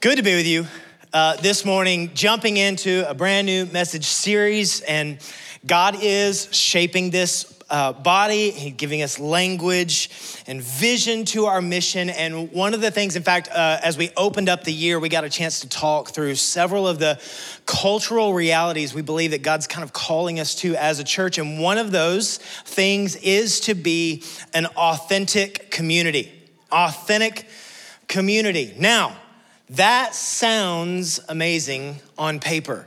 Good to be with you uh, this morning, jumping into a brand new message series. And God is shaping this uh, body, He's giving us language and vision to our mission. And one of the things, in fact, uh, as we opened up the year, we got a chance to talk through several of the cultural realities we believe that God's kind of calling us to as a church. And one of those things is to be an authentic community. Authentic community. Now, that sounds amazing on paper.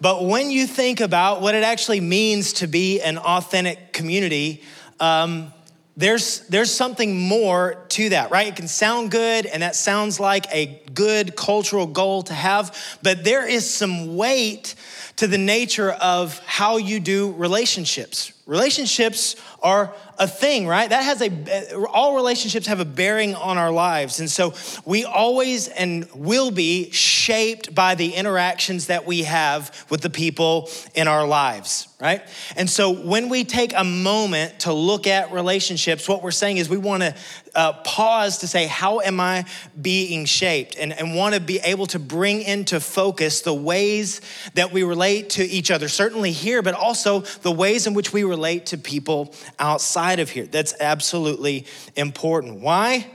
But when you think about what it actually means to be an authentic community, um, there's, there's something more to that, right? It can sound good, and that sounds like a good cultural goal to have, but there is some weight to the nature of how you do relationships. Relationships are a thing, right? That has a, all relationships have a bearing on our lives. And so we always and will be shaped by the interactions that we have with the people in our lives, right? And so when we take a moment to look at relationships, what we're saying is we want to uh, pause to say, how am I being shaped? And, and want to be able to bring into focus the ways that we relate to each other, certainly here, but also the ways in which we relate to people outside of here. That's absolutely important. Why?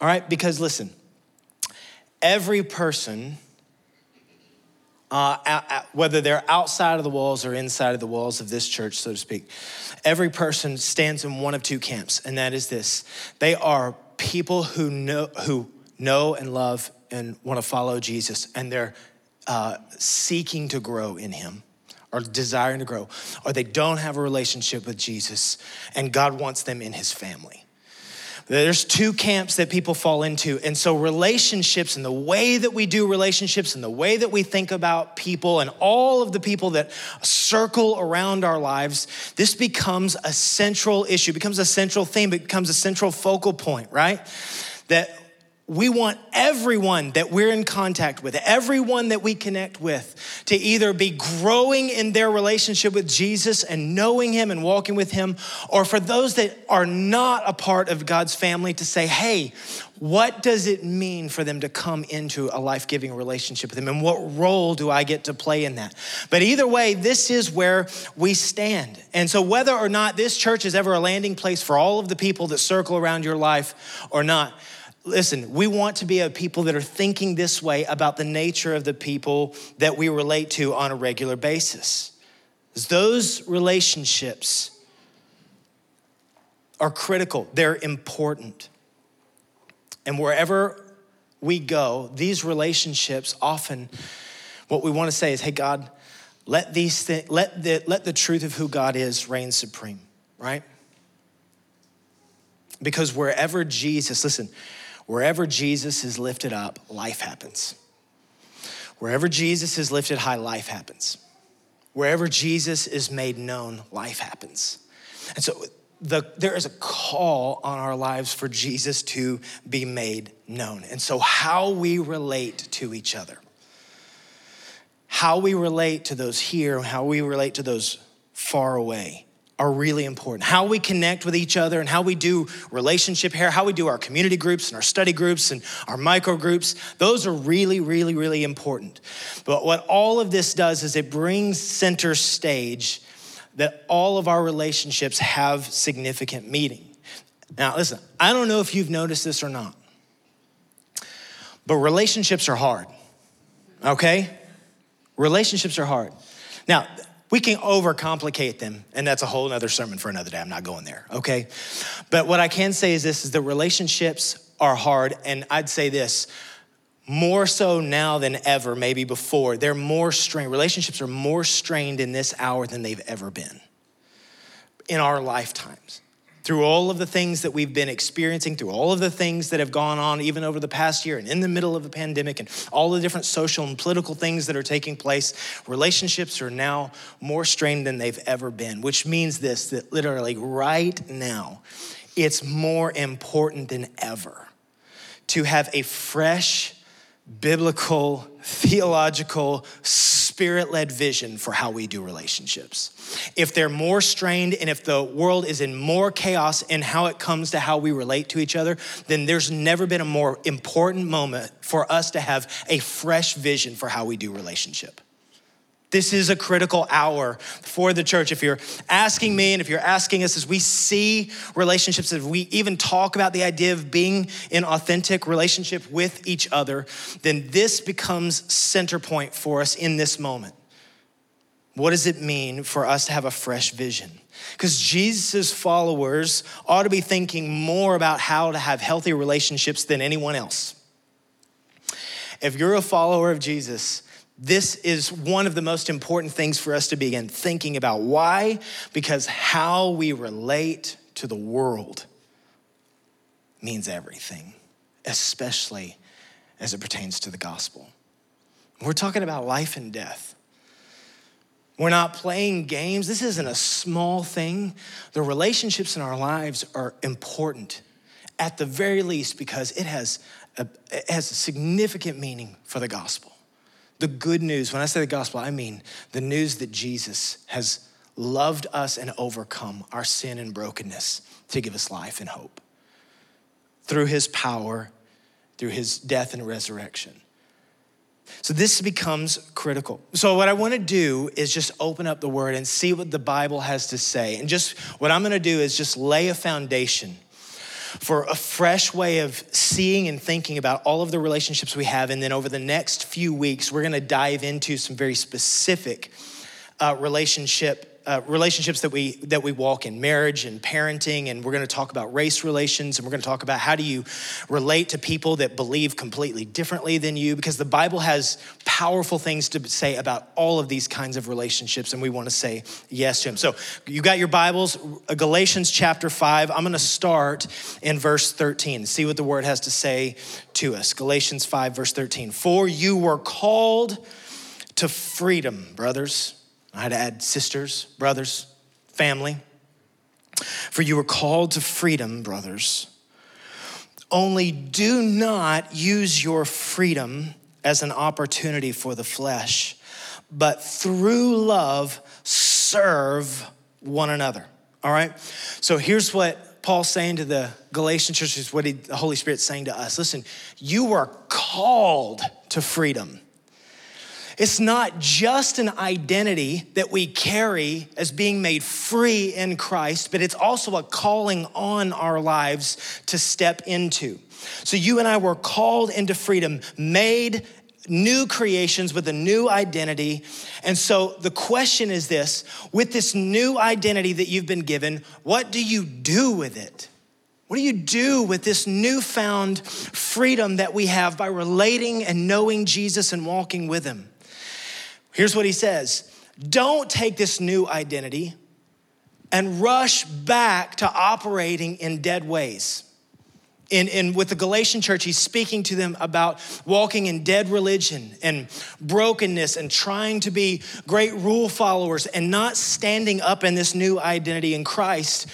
All right, because listen, every person, uh, whether they're outside of the walls or inside of the walls of this church, so to speak, every person stands in one of two camps, and that is this they are people who know, who know and love and want to follow Jesus, and they're uh, seeking to grow in Him or desiring to grow, or they don't have a relationship with Jesus and God wants them in his family. There's two camps that people fall into. And so, relationships and the way that we do relationships and the way that we think about people and all of the people that circle around our lives, this becomes a central issue, becomes a central theme, becomes a central focal point, right? That we want everyone that we're in contact with, everyone that we connect with, to either be growing in their relationship with Jesus and knowing Him and walking with Him, or for those that are not a part of God's family to say, hey, what does it mean for them to come into a life giving relationship with Him? And what role do I get to play in that? But either way, this is where we stand. And so, whether or not this church is ever a landing place for all of the people that circle around your life or not, Listen, we want to be a people that are thinking this way about the nature of the people that we relate to on a regular basis. Those relationships are critical, they're important. And wherever we go, these relationships often, what we want to say is, hey, God, let, these th- let, the, let the truth of who God is reign supreme, right? Because wherever Jesus, listen, Wherever Jesus is lifted up, life happens. Wherever Jesus is lifted high, life happens. Wherever Jesus is made known, life happens. And so the, there is a call on our lives for Jesus to be made known. And so, how we relate to each other, how we relate to those here, how we relate to those far away, are really important. How we connect with each other and how we do relationship here, how we do our community groups and our study groups and our micro groups, those are really, really, really important. But what all of this does is it brings center stage that all of our relationships have significant meaning. Now, listen, I don't know if you've noticed this or not, but relationships are hard, okay? Relationships are hard. Now, we can overcomplicate them, and that's a whole other sermon for another day. I'm not going there, okay? But what I can say is this is the relationships are hard, and I'd say this more so now than ever, maybe before. They're more strained. Relationships are more strained in this hour than they've ever been in our lifetimes through all of the things that we've been experiencing, through all of the things that have gone on even over the past year and in the middle of the pandemic and all the different social and political things that are taking place, relationships are now more strained than they've ever been, which means this that literally right now, it's more important than ever to have a fresh, biblical, theological, spirit led vision for how we do relationships. If they're more strained and if the world is in more chaos in how it comes to how we relate to each other, then there's never been a more important moment for us to have a fresh vision for how we do relationship. This is a critical hour for the church. If you're asking me and if you're asking us as we see relationships, if we even talk about the idea of being in authentic relationship with each other, then this becomes center point for us in this moment. What does it mean for us to have a fresh vision? Because Jesus' followers ought to be thinking more about how to have healthy relationships than anyone else. If you're a follower of Jesus, this is one of the most important things for us to begin thinking about. Why? Because how we relate to the world means everything, especially as it pertains to the gospel. We're talking about life and death. We're not playing games. This isn't a small thing. The relationships in our lives are important, at the very least, because it has a, it has a significant meaning for the gospel. The good news, when I say the gospel, I mean the news that Jesus has loved us and overcome our sin and brokenness to give us life and hope through his power, through his death and resurrection. So this becomes critical. So what I want to do is just open up the word and see what the Bible has to say. And just what I'm going to do is just lay a foundation for a fresh way of seeing and thinking about all of the relationships we have. And then over the next few weeks, we're gonna dive into some very specific uh, relationship uh, relationships that we that we walk in marriage and parenting and we're going to talk about race relations and we're going to talk about how do you relate to people that believe completely differently than you because the bible has powerful things to say about all of these kinds of relationships and we want to say yes to him so you got your bibles galatians chapter 5 i'm going to start in verse 13 see what the word has to say to us. Galatians 5 verse 13 for you were called to freedom brothers I had to add sisters, brothers, family. For you were called to freedom, brothers. Only do not use your freedom as an opportunity for the flesh, but through love serve one another. All right? So here's what Paul's saying to the Galatian churches, what he, the Holy Spirit's saying to us. Listen, you are called to freedom. It's not just an identity that we carry as being made free in Christ, but it's also a calling on our lives to step into. So you and I were called into freedom, made new creations with a new identity. And so the question is this with this new identity that you've been given, what do you do with it? What do you do with this newfound freedom that we have by relating and knowing Jesus and walking with Him? Here's what he says Don't take this new identity and rush back to operating in dead ways. In, in, with the Galatian church, he's speaking to them about walking in dead religion and brokenness and trying to be great rule followers and not standing up in this new identity in Christ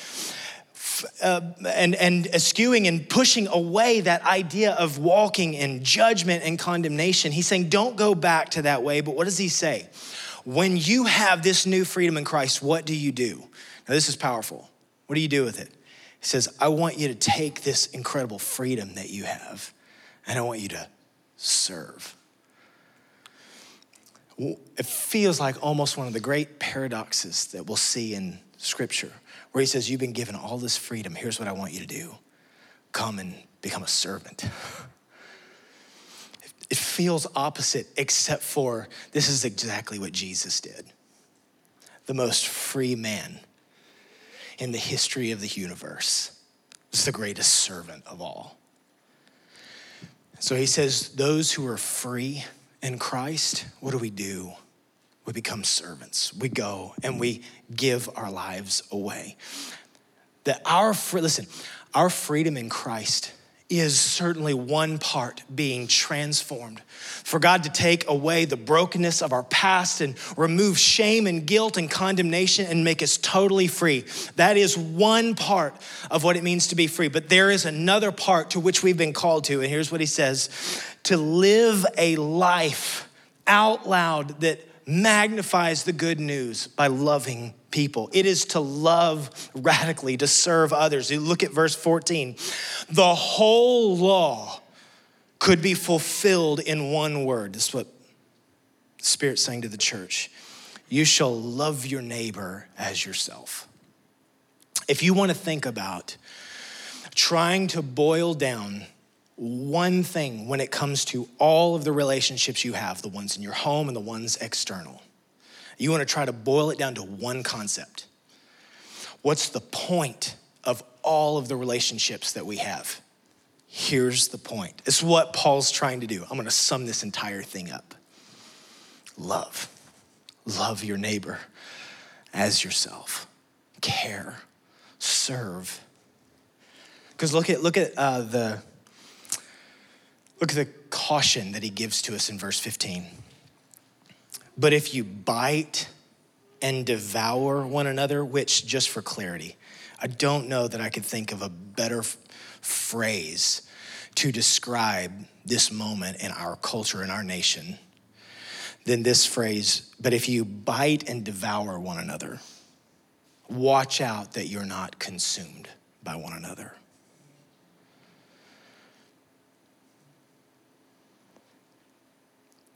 uh, and, and eschewing and pushing away that idea of walking in judgment and condemnation. He's saying, don't go back to that way. But what does he say? When you have this new freedom in Christ, what do you do? Now, this is powerful. What do you do with it? He says, I want you to take this incredible freedom that you have and I want you to serve. It feels like almost one of the great paradoxes that we'll see in Scripture where he says, You've been given all this freedom. Here's what I want you to do come and become a servant. It feels opposite, except for this is exactly what Jesus did. The most free man in the history of the universe is the greatest servant of all. So he says, Those who are free in Christ, what do we do? We become servants. We go and we give our lives away. That our listen, our freedom in Christ is certainly one part being transformed. For God to take away the brokenness of our past and remove shame and guilt and condemnation and make us totally free. That is one part of what it means to be free. But there is another part to which we've been called to. And here's what he says to live a life out loud that magnifies the good news by loving people. It is to love radically, to serve others. You look at verse 14. The whole law could be fulfilled in one word. This is what the Spirit's saying to the church. You shall love your neighbor as yourself. If you want to think about trying to boil down one thing when it comes to all of the relationships you have, the ones in your home and the ones external. You want to try to boil it down to one concept. What's the point of all of the relationships that we have? Here's the point. It's what Paul's trying to do. I'm going to sum this entire thing up love. Love your neighbor as yourself. Care. Serve. Because look at, look at uh, the Look at the caution that he gives to us in verse 15. But if you bite and devour one another, which, just for clarity, I don't know that I could think of a better f- phrase to describe this moment in our culture, in our nation, than this phrase, but if you bite and devour one another, watch out that you're not consumed by one another.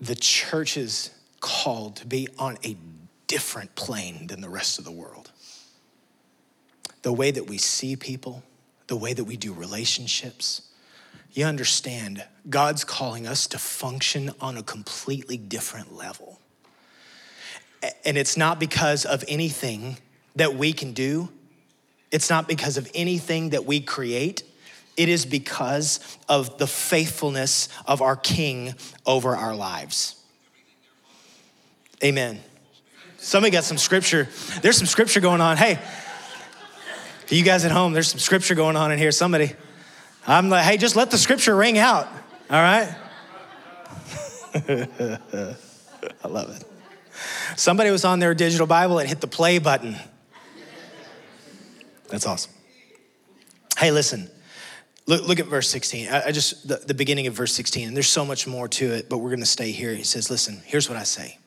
The church is called to be on a different plane than the rest of the world. The way that we see people, the way that we do relationships, you understand, God's calling us to function on a completely different level. And it's not because of anything that we can do, it's not because of anything that we create. It is because of the faithfulness of our King over our lives. Amen. Somebody got some scripture. There's some scripture going on. Hey, you guys at home, there's some scripture going on in here. Somebody, I'm like, hey, just let the scripture ring out. All right? I love it. Somebody was on their digital Bible and hit the play button. That's awesome. Hey, listen, Look, look at verse 16. I, I just, the, the beginning of verse 16, and there's so much more to it, but we're going to stay here. He says, Listen, here's what I say.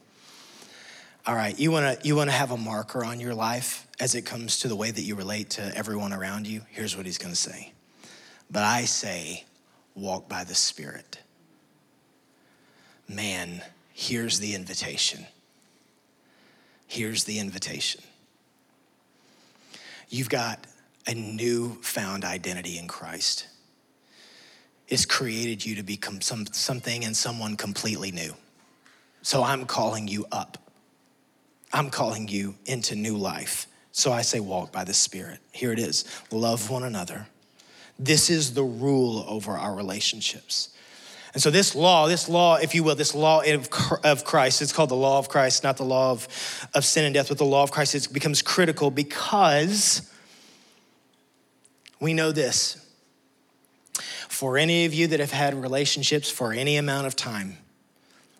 All right, you want to you want to have a marker on your life as it comes to the way that you relate to everyone around you? Here's what he's going to say. But I say, walk by the Spirit. Man, here's the invitation. Here's the invitation. You've got a newfound identity in Christ. It's created you to become some, something and someone completely new. So I'm calling you up. I'm calling you into new life. So I say, walk by the Spirit. Here it is love one another. This is the rule over our relationships. And so, this law, this law, if you will, this law of Christ, it's called the law of Christ, not the law of, of sin and death, but the law of Christ, it becomes critical because we know this. For any of you that have had relationships for any amount of time,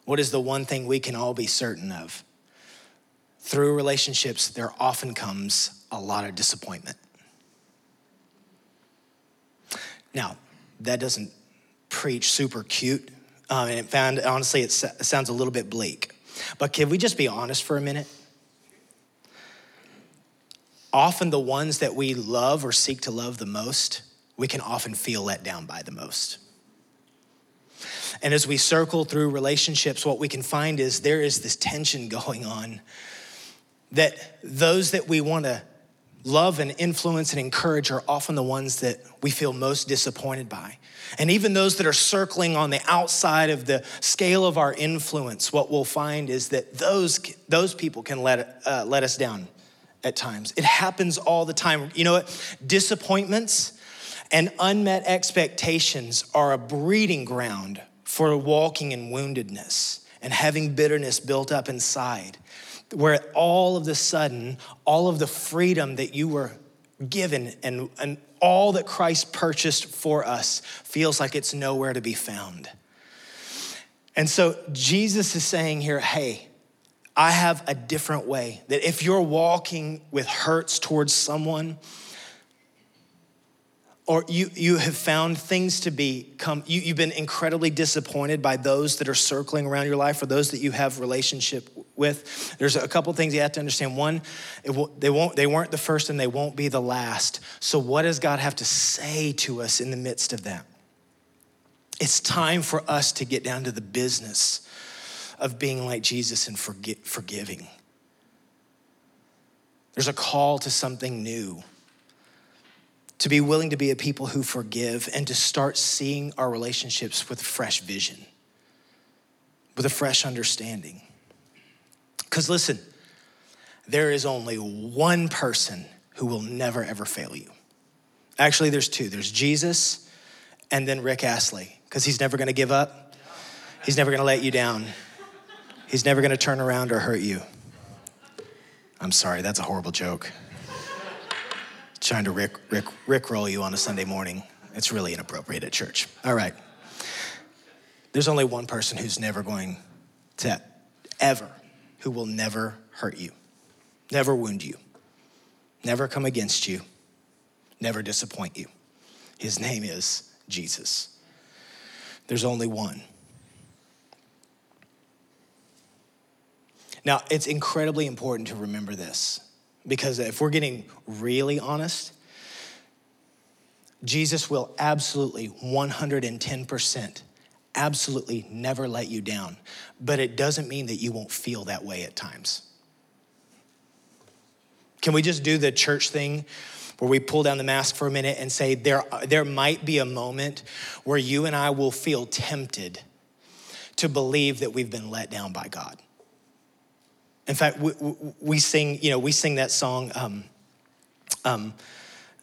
what is the one thing we can all be certain of? Through relationships, there often comes a lot of disappointment. Now, that doesn't preach super cute. Um, and it found, honestly, it sounds a little bit bleak. But can we just be honest for a minute? often the ones that we love or seek to love the most, we can often feel let down by the most. And as we circle through relationships, what we can find is there is this tension going on that those that we want to love and influence and encourage are often the ones that we feel most disappointed by. And even those that are circling on the outside of the scale of our influence, what we'll find is that those, those people can let, uh, let us down at times. It happens all the time. You know what? Disappointments and unmet expectations are a breeding ground for walking in woundedness and having bitterness built up inside, where all of the sudden, all of the freedom that you were given and, and all that Christ purchased for us feels like it's nowhere to be found. And so Jesus is saying here, hey, I have a different way. That if you're walking with hurts towards someone, or you, you have found things to become, you, you've been incredibly disappointed by those that are circling around your life or those that you have relationship with. There's a couple things you have to understand. One, will, they won't they weren't the first and they won't be the last. So what does God have to say to us in the midst of that? It's time for us to get down to the business of being like Jesus and forget, forgiving. There's a call to something new to be willing to be a people who forgive and to start seeing our relationships with fresh vision, with a fresh understanding. Because listen, there is only one person who will never ever fail you. Actually, there's two there's Jesus and then Rick Astley, because he's never gonna give up, he's never gonna let you down, he's never gonna turn around or hurt you. I'm sorry, that's a horrible joke trying to rick, rick, rick roll you on a Sunday morning. It's really inappropriate at church. All right. There's only one person who's never going to ever, who will never hurt you, never wound you, never come against you, never disappoint you. His name is Jesus. There's only one. Now, it's incredibly important to remember this because if we're getting really honest, Jesus will absolutely 110% absolutely never let you down. But it doesn't mean that you won't feel that way at times. Can we just do the church thing where we pull down the mask for a minute and say, there, there might be a moment where you and I will feel tempted to believe that we've been let down by God? In fact, we, we sing, you know, we sing that song, um, um,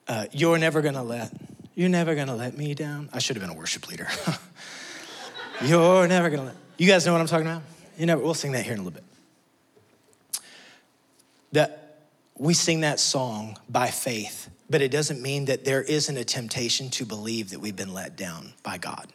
uh, You're never gonna let, you're never gonna let me down. I should have been a worship leader. you're never gonna let, you guys know what I'm talking about? You never, we'll sing that here in a little bit. That we sing that song by faith, but it doesn't mean that there isn't a temptation to believe that we've been let down by God.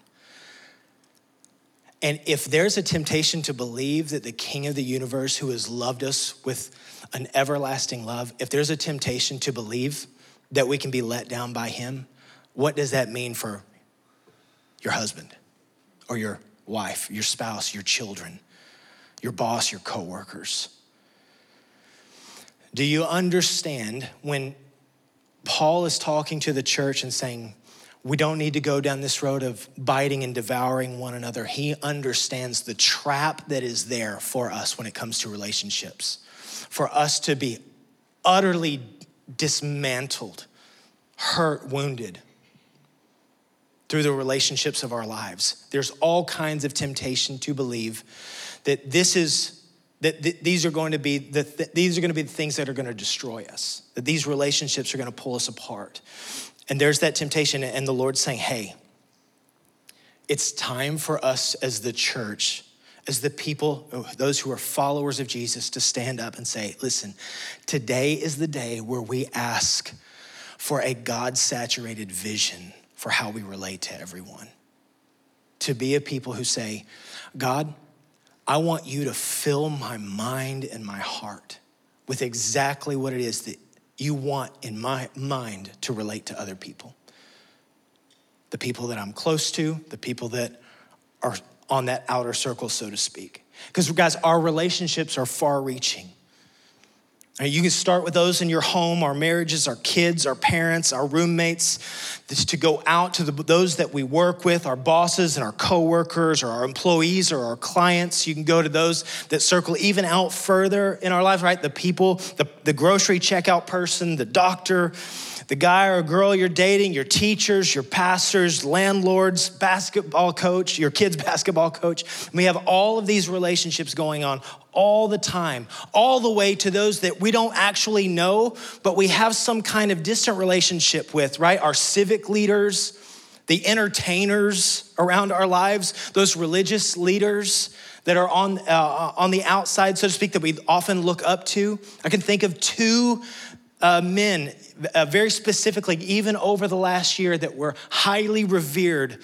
And if there's a temptation to believe that the King of the universe, who has loved us with an everlasting love, if there's a temptation to believe that we can be let down by him, what does that mean for your husband or your wife, your spouse, your children, your boss, your coworkers? Do you understand when Paul is talking to the church and saying, we don't need to go down this road of biting and devouring one another. He understands the trap that is there for us when it comes to relationships, for us to be utterly dismantled, hurt, wounded through the relationships of our lives. There's all kinds of temptation to believe that this is that th- these are going to be the th- these are going to be the things that are going to destroy us. That these relationships are going to pull us apart. And there's that temptation, and the Lord's saying, hey, it's time for us as the church, as the people, those who are followers of Jesus, to stand up and say, listen, today is the day where we ask for a God saturated vision for how we relate to everyone. To be a people who say, God, I want you to fill my mind and my heart with exactly what it is that you want in my mind to relate to other people. The people that I'm close to, the people that are on that outer circle, so to speak. Because, guys, our relationships are far reaching. You can start with those in your home, our marriages, our kids, our parents, our roommates, this to go out to the, those that we work with, our bosses and our coworkers, or our employees, or our clients. You can go to those that circle even out further in our life, right? The people, the, the grocery checkout person, the doctor, the guy or girl you're dating, your teachers, your pastors, landlords, basketball coach, your kid's basketball coach. We have all of these relationships going on all the time, all the way to those that we don't actually know, but we have some kind of distant relationship with, right? Our civic leaders, the entertainers around our lives, those religious leaders that are on, uh, on the outside, so to speak, that we often look up to. I can think of two uh, men, uh, very specifically, even over the last year, that were highly revered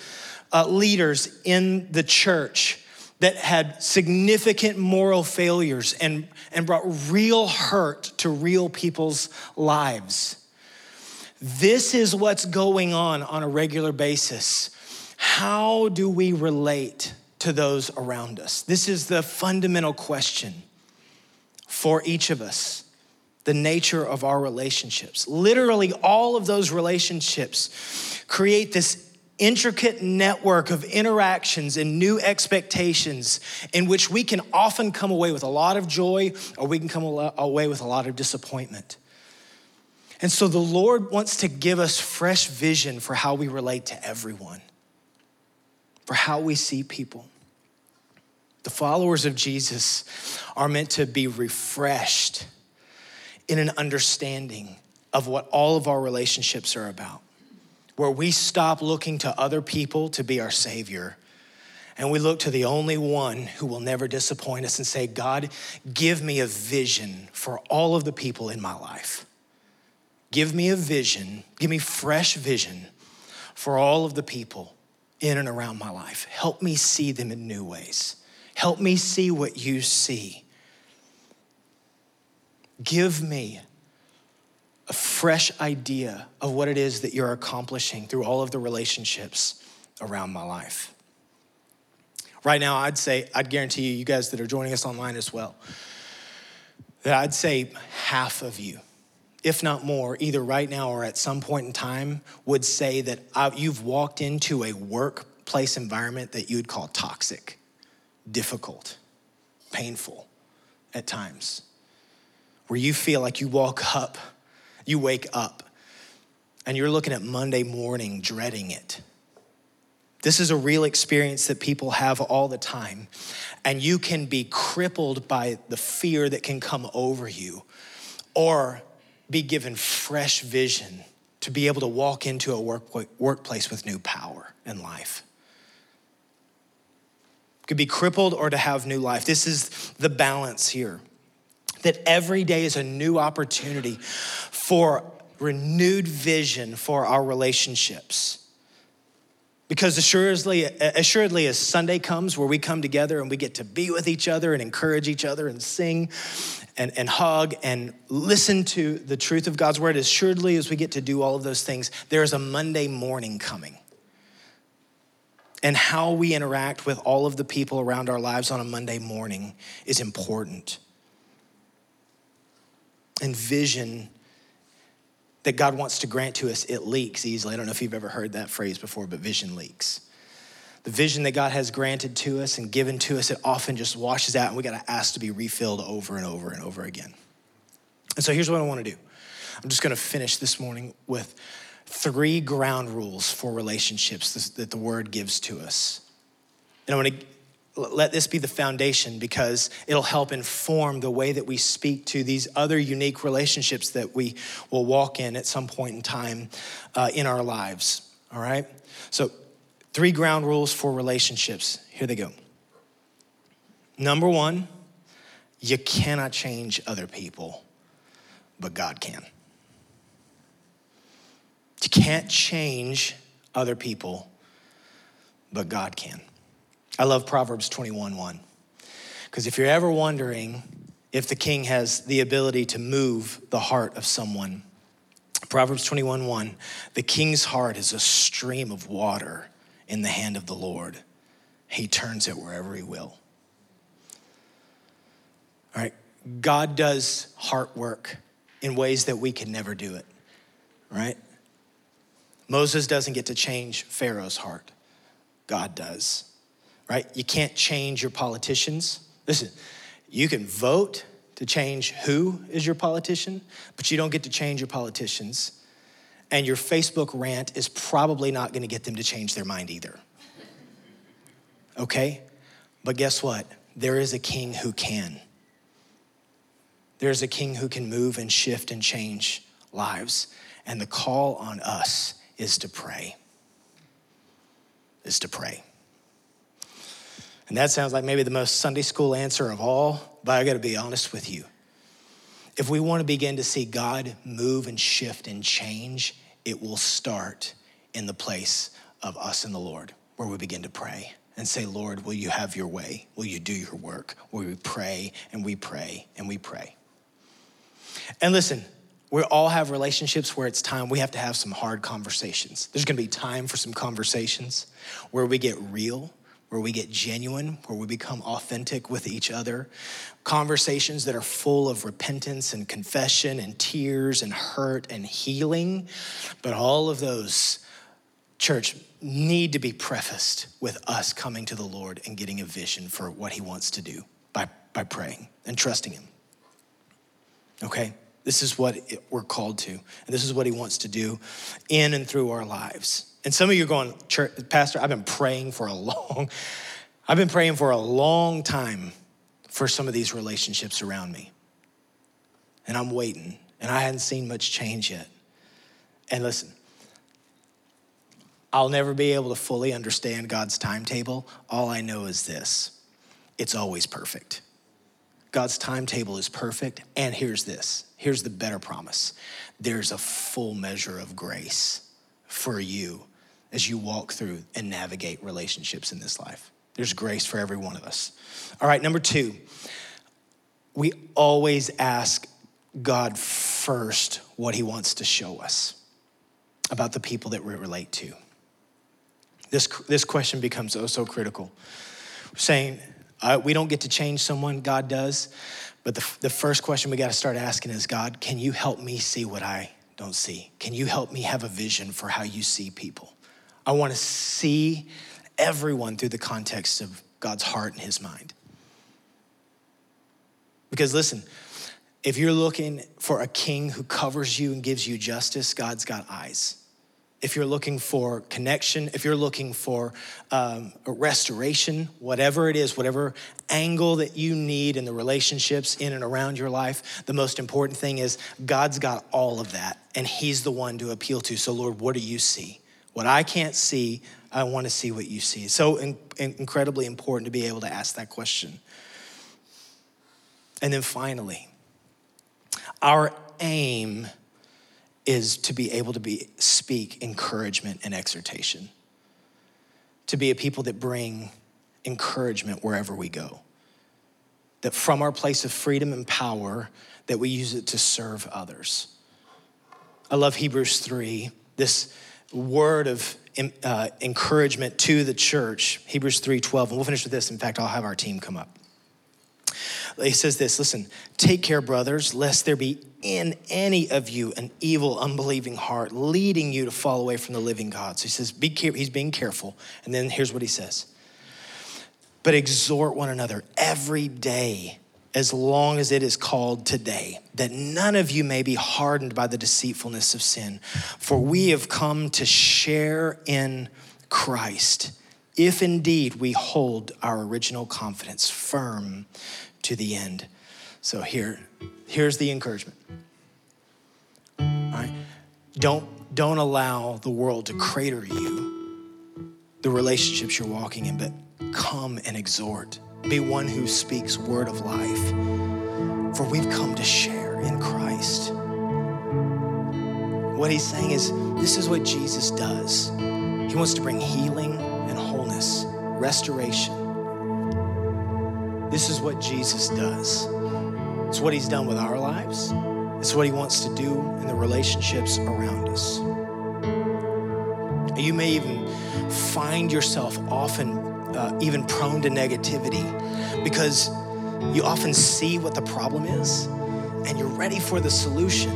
uh, leaders in the church that had significant moral failures and, and brought real hurt to real people's lives. This is what's going on on a regular basis. How do we relate to those around us? This is the fundamental question. for each of us the nature of our relationships. Literally, all of those relationships create this intricate network of interactions and new expectations in which we can often come away with a lot of joy or we can come away with a lot of disappointment. And so the Lord wants to give us fresh vision for how we relate to everyone, for how we see people. The followers of Jesus are meant to be refreshed in an understanding of what all of our relationships are about, where we stop looking to other people to be our Savior and we look to the only one who will never disappoint us and say, God, give me a vision for all of the people in my life. Give me a vision, give me fresh vision for all of the people in and around my life. Help me see them in new ways. Help me see what you see. Give me a fresh idea of what it is that you're accomplishing through all of the relationships around my life. Right now, I'd say, I'd guarantee you, you guys that are joining us online as well, that I'd say half of you, if not more, either right now or at some point in time, would say that uh, you've walked into a workplace environment that you'd call toxic, difficult, painful at times where you feel like you walk up, you wake up, and you're looking at Monday morning dreading it. This is a real experience that people have all the time. And you can be crippled by the fear that can come over you, or be given fresh vision to be able to walk into a work, workplace with new power and life. Could be crippled or to have new life. This is the balance here that every day is a new opportunity for renewed vision for our relationships. Because assuredly, assuredly, as Sunday comes where we come together and we get to be with each other and encourage each other and sing and, and hug and listen to the truth of God's word, assuredly as we get to do all of those things, there is a Monday morning coming. And how we interact with all of the people around our lives on a Monday morning is important and vision that God wants to grant to us, it leaks easily. I don't know if you've ever heard that phrase before, but vision leaks. The vision that God has granted to us and given to us, it often just washes out, and we got to ask to be refilled over and over and over again. And so here's what I want to do I'm just going to finish this morning with three ground rules for relationships that the word gives to us. And I want to let this be the foundation because it'll help inform the way that we speak to these other unique relationships that we will walk in at some point in time uh, in our lives. All right? So, three ground rules for relationships. Here they go. Number one, you cannot change other people, but God can. You can't change other people, but God can. I love Proverbs 21 1. Because if you're ever wondering if the king has the ability to move the heart of someone, Proverbs 21 1, the king's heart is a stream of water in the hand of the Lord. He turns it wherever he will. All right, God does heart work in ways that we can never do it, right? Moses doesn't get to change Pharaoh's heart, God does right? You can't change your politicians. Listen, you can vote to change who is your politician, but you don't get to change your politicians. And your Facebook rant is probably not gonna get them to change their mind either. Okay? But guess what? There is a king who can. There's a king who can move and shift and change lives. And the call on us is to pray. Is to pray. And that sounds like maybe the most Sunday school answer of all, but I gotta be honest with you. If we wanna begin to see God move and shift and change, it will start in the place of us and the Lord, where we begin to pray and say, Lord, will you have your way? Will you do your work? Where we pray and we pray and we pray. And listen, we all have relationships where it's time we have to have some hard conversations. There's gonna be time for some conversations where we get real where we get genuine, where we become authentic with each other. Conversations that are full of repentance and confession and tears and hurt and healing. But all of those, church, need to be prefaced with us coming to the Lord and getting a vision for what He wants to do by, by praying and trusting Him. Okay? This is what we're called to, and this is what He wants to do in and through our lives. And some of you are going, Pastor, I've been praying for a long, I've been praying for a long time for some of these relationships around me. And I'm waiting, and I hadn't seen much change yet. And listen, I'll never be able to fully understand God's timetable. All I know is this it's always perfect. God's timetable is perfect. And here's this here's the better promise there's a full measure of grace for you as you walk through and navigate relationships in this life. There's grace for every one of us. All right, number two, we always ask God first what he wants to show us about the people that we relate to. This, this question becomes oh so critical. saying uh, we don't get to change someone, God does. But the, the first question we got to start asking is God, can you help me see what I don't see? Can you help me have a vision for how you see people? I want to see everyone through the context of God's heart and his mind. Because listen, if you're looking for a king who covers you and gives you justice, God's got eyes. If you're looking for connection, if you're looking for um, restoration, whatever it is, whatever angle that you need in the relationships in and around your life, the most important thing is God's got all of that, and He's the one to appeal to. So, Lord, what do you see? What I can't see, I want to see what you see. So in, in, incredibly important to be able to ask that question. And then finally, our aim is to be able to be speak encouragement and exhortation. To be a people that bring encouragement wherever we go. That from our place of freedom and power, that we use it to serve others. I love Hebrews 3. This word of uh, encouragement to the church, Hebrews 3:12, and we'll finish with this. In fact, I'll have our team come up. He says this, listen, take care, brothers, lest there be in any of you an evil, unbelieving heart leading you to fall away from the living God. So he says, be care- he's being careful. And then here's what he says. But exhort one another every day as long as it is called today, that none of you may be hardened by the deceitfulness of sin. For we have come to share in Christ, if indeed we hold our original confidence firm to the end. So here, here's the encouragement. All right? Don't, don't allow the world to crater you, the relationships you're walking in, but come and exhort be one who speaks word of life. For we've come to share in Christ. What he's saying is, this is what Jesus does. He wants to bring healing and wholeness, restoration. This is what Jesus does. It's what he's done with our lives. It's what he wants to do in the relationships around us. You may even find yourself often uh, even prone to negativity because you often see what the problem is and you're ready for the solution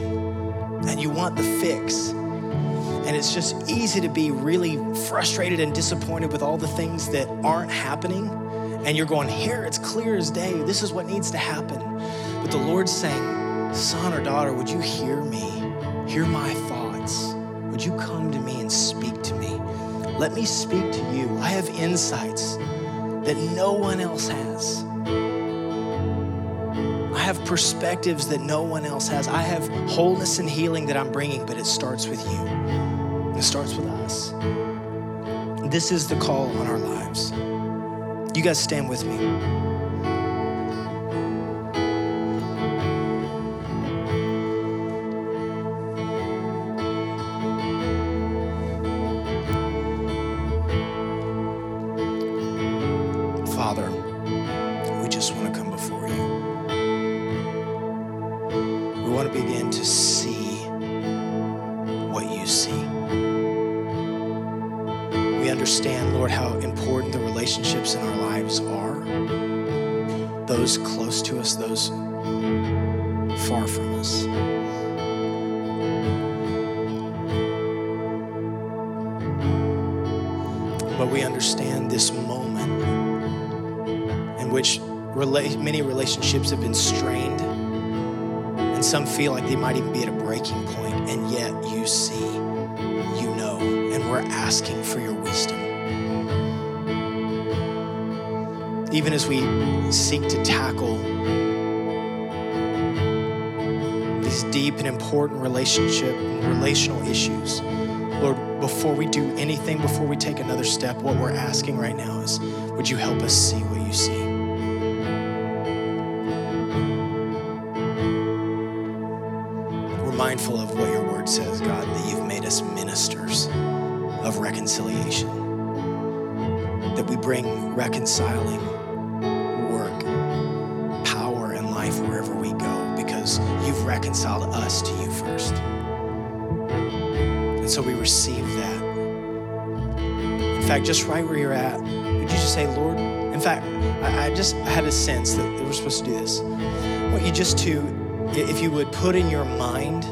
and you want the fix. And it's just easy to be really frustrated and disappointed with all the things that aren't happening. And you're going, Here, it's clear as day. This is what needs to happen. But the Lord's saying, Son or daughter, would you hear me? Hear my thoughts. Would you come to me and speak to me? Let me speak to you. I have insights that no one else has. I have perspectives that no one else has. I have wholeness and healing that I'm bringing, but it starts with you. It starts with us. This is the call on our lives. You guys stand with me. Far from us. But we understand this moment in which rela- many relationships have been strained, and some feel like they might even be at a breaking point, and yet you see, you know, and we're asking for your wisdom. Even as we seek to tackle these deep and important relationship, relational issues, Lord, before we do anything, before we take another step, what we're asking right now is would you help us see what you see? We're mindful of what your word says, God, that you've made us ministers of reconciliation, that we bring reconciling fact, just right where you're at, would you just say, Lord? In fact, I, I just had a sense that we're supposed to do this. I want you just to, if you would put in your mind,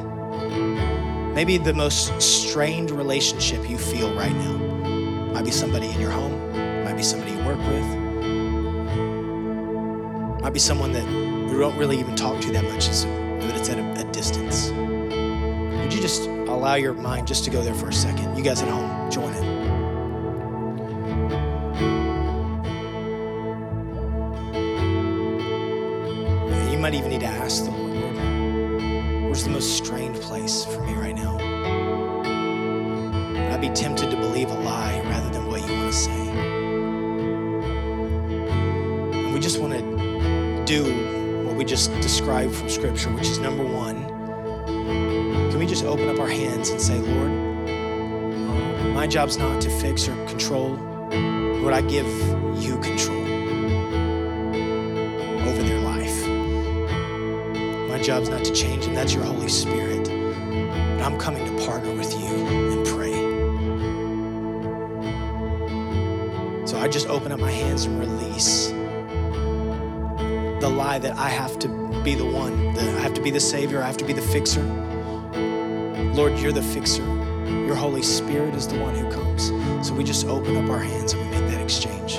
maybe the most strained relationship you feel right now. Might be somebody in your home, might be somebody you work with, might be someone that we don't really even talk to that much, but it's at a, a distance. Would you just allow your mind just to go there for a second? You guys at home, join in. The Lord, Lord, where's the most strained place for me right now? I'd be tempted to believe a lie rather than what you want to say. And we just want to do what we just described from Scripture, which is number one, can we just open up our hands and say, Lord, my job's not to fix or control. Lord, I give you control My job's not to change them, that's your Holy Spirit. But I'm coming to partner with you and pray. So I just open up my hands and release the lie that I have to be the one, that I have to be the Savior, I have to be the fixer. Lord, you're the fixer. Your Holy Spirit is the one who comes. So we just open up our hands and we make that exchange.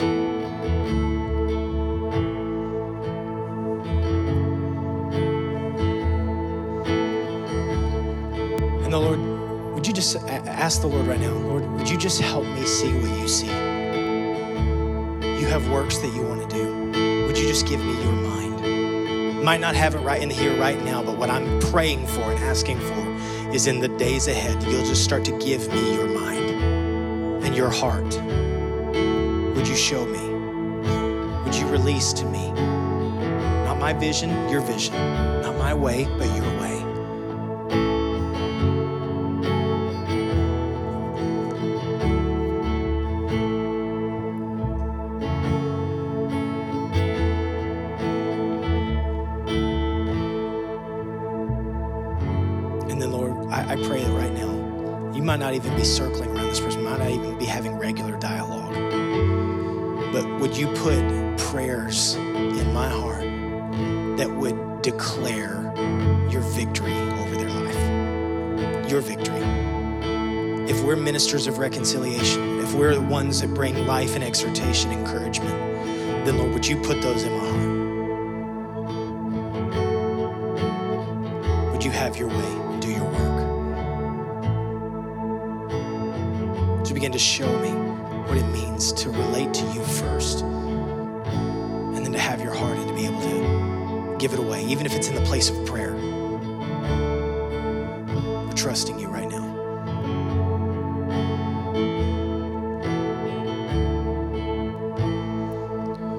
Ask the Lord right now, Lord, would you just help me see what you see? You have works that you want to do. Would you just give me your mind? Might not have it right in here right now, but what I'm praying for and asking for is in the days ahead, you'll just start to give me your mind and your heart. Would you show me? Would you release to me? Not my vision, your vision. Not my way, but your might not even be circling around this person, might not even be having regular dialogue. But would you put prayers in my heart that would declare your victory over their life? Your victory. If we're ministers of reconciliation, if we're the ones that bring life and exhortation, encouragement, then Lord, would you put those in my heart? To show me what it means to relate to you first and then to have your heart and to be able to give it away, even if it's in the place of prayer? We're trusting you right now.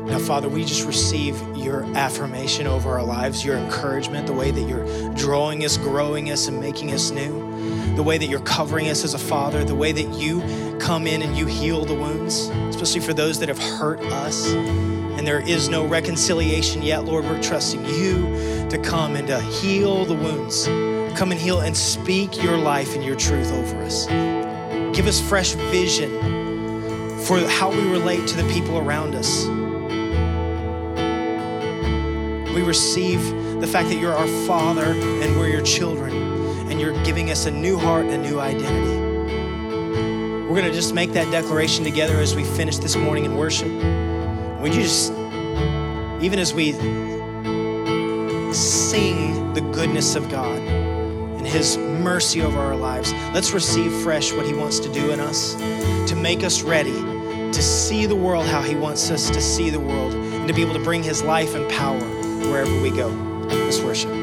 Now, Father, we just receive your affirmation over our lives, your encouragement, the way that you're drawing us, growing us, and making us new, the way that you're covering us as a father, the way that you come in and you heal the wounds, especially for those that have hurt us. And there is no reconciliation yet, Lord. We're trusting you to come and to heal the wounds. Come and heal and speak your life and your truth over us. Give us fresh vision for how we relate to the people around us. We receive the fact that you're our Father and we're your children, and you're giving us a new heart and a new identity. We're going to just make that declaration together as we finish this morning in worship. Would you just, even as we sing the goodness of God and His mercy over our lives, let's receive fresh what He wants to do in us to make us ready to see the world how He wants us to see the world and to be able to bring His life and power wherever we go. Let's worship.